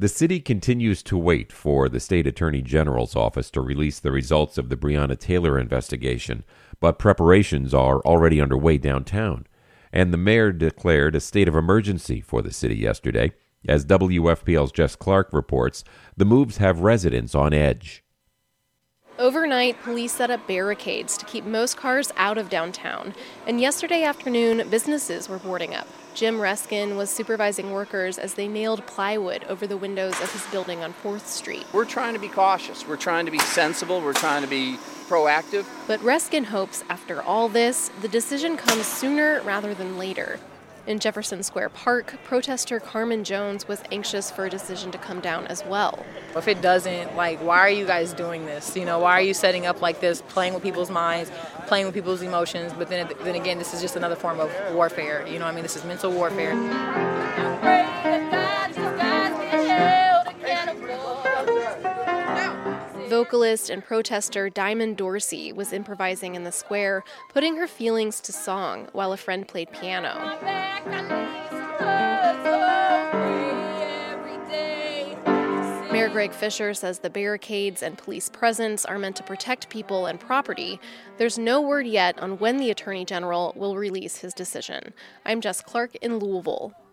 The city continues to wait for the state attorney general's office to release the results of the Breonna Taylor investigation, but preparations are already underway downtown. And the mayor declared a state of emergency for the city yesterday. As WFPL's Jess Clark reports, the moves have residents on edge. Overnight, police set up barricades to keep most cars out of downtown. And yesterday afternoon, businesses were boarding up. Jim Reskin was supervising workers as they nailed plywood over the windows of his building on 4th Street. We're trying to be cautious. We're trying to be sensible. We're trying to be proactive. But Reskin hopes after all this, the decision comes sooner rather than later. In Jefferson Square Park, protester Carmen Jones was anxious for a decision to come down as well. If it doesn't, like, why are you guys doing this? You know, why are you setting up like this, playing with people's minds, playing with people's emotions? But then, then again, this is just another form of warfare. You know, I mean, this is mental warfare. Vocalist and protester Diamond Dorsey was improvising in the square, putting her feelings to song while a friend played piano. Mayor Greg Fisher says the barricades and police presence are meant to protect people and property. There's no word yet on when the Attorney General will release his decision. I'm Jess Clark in Louisville.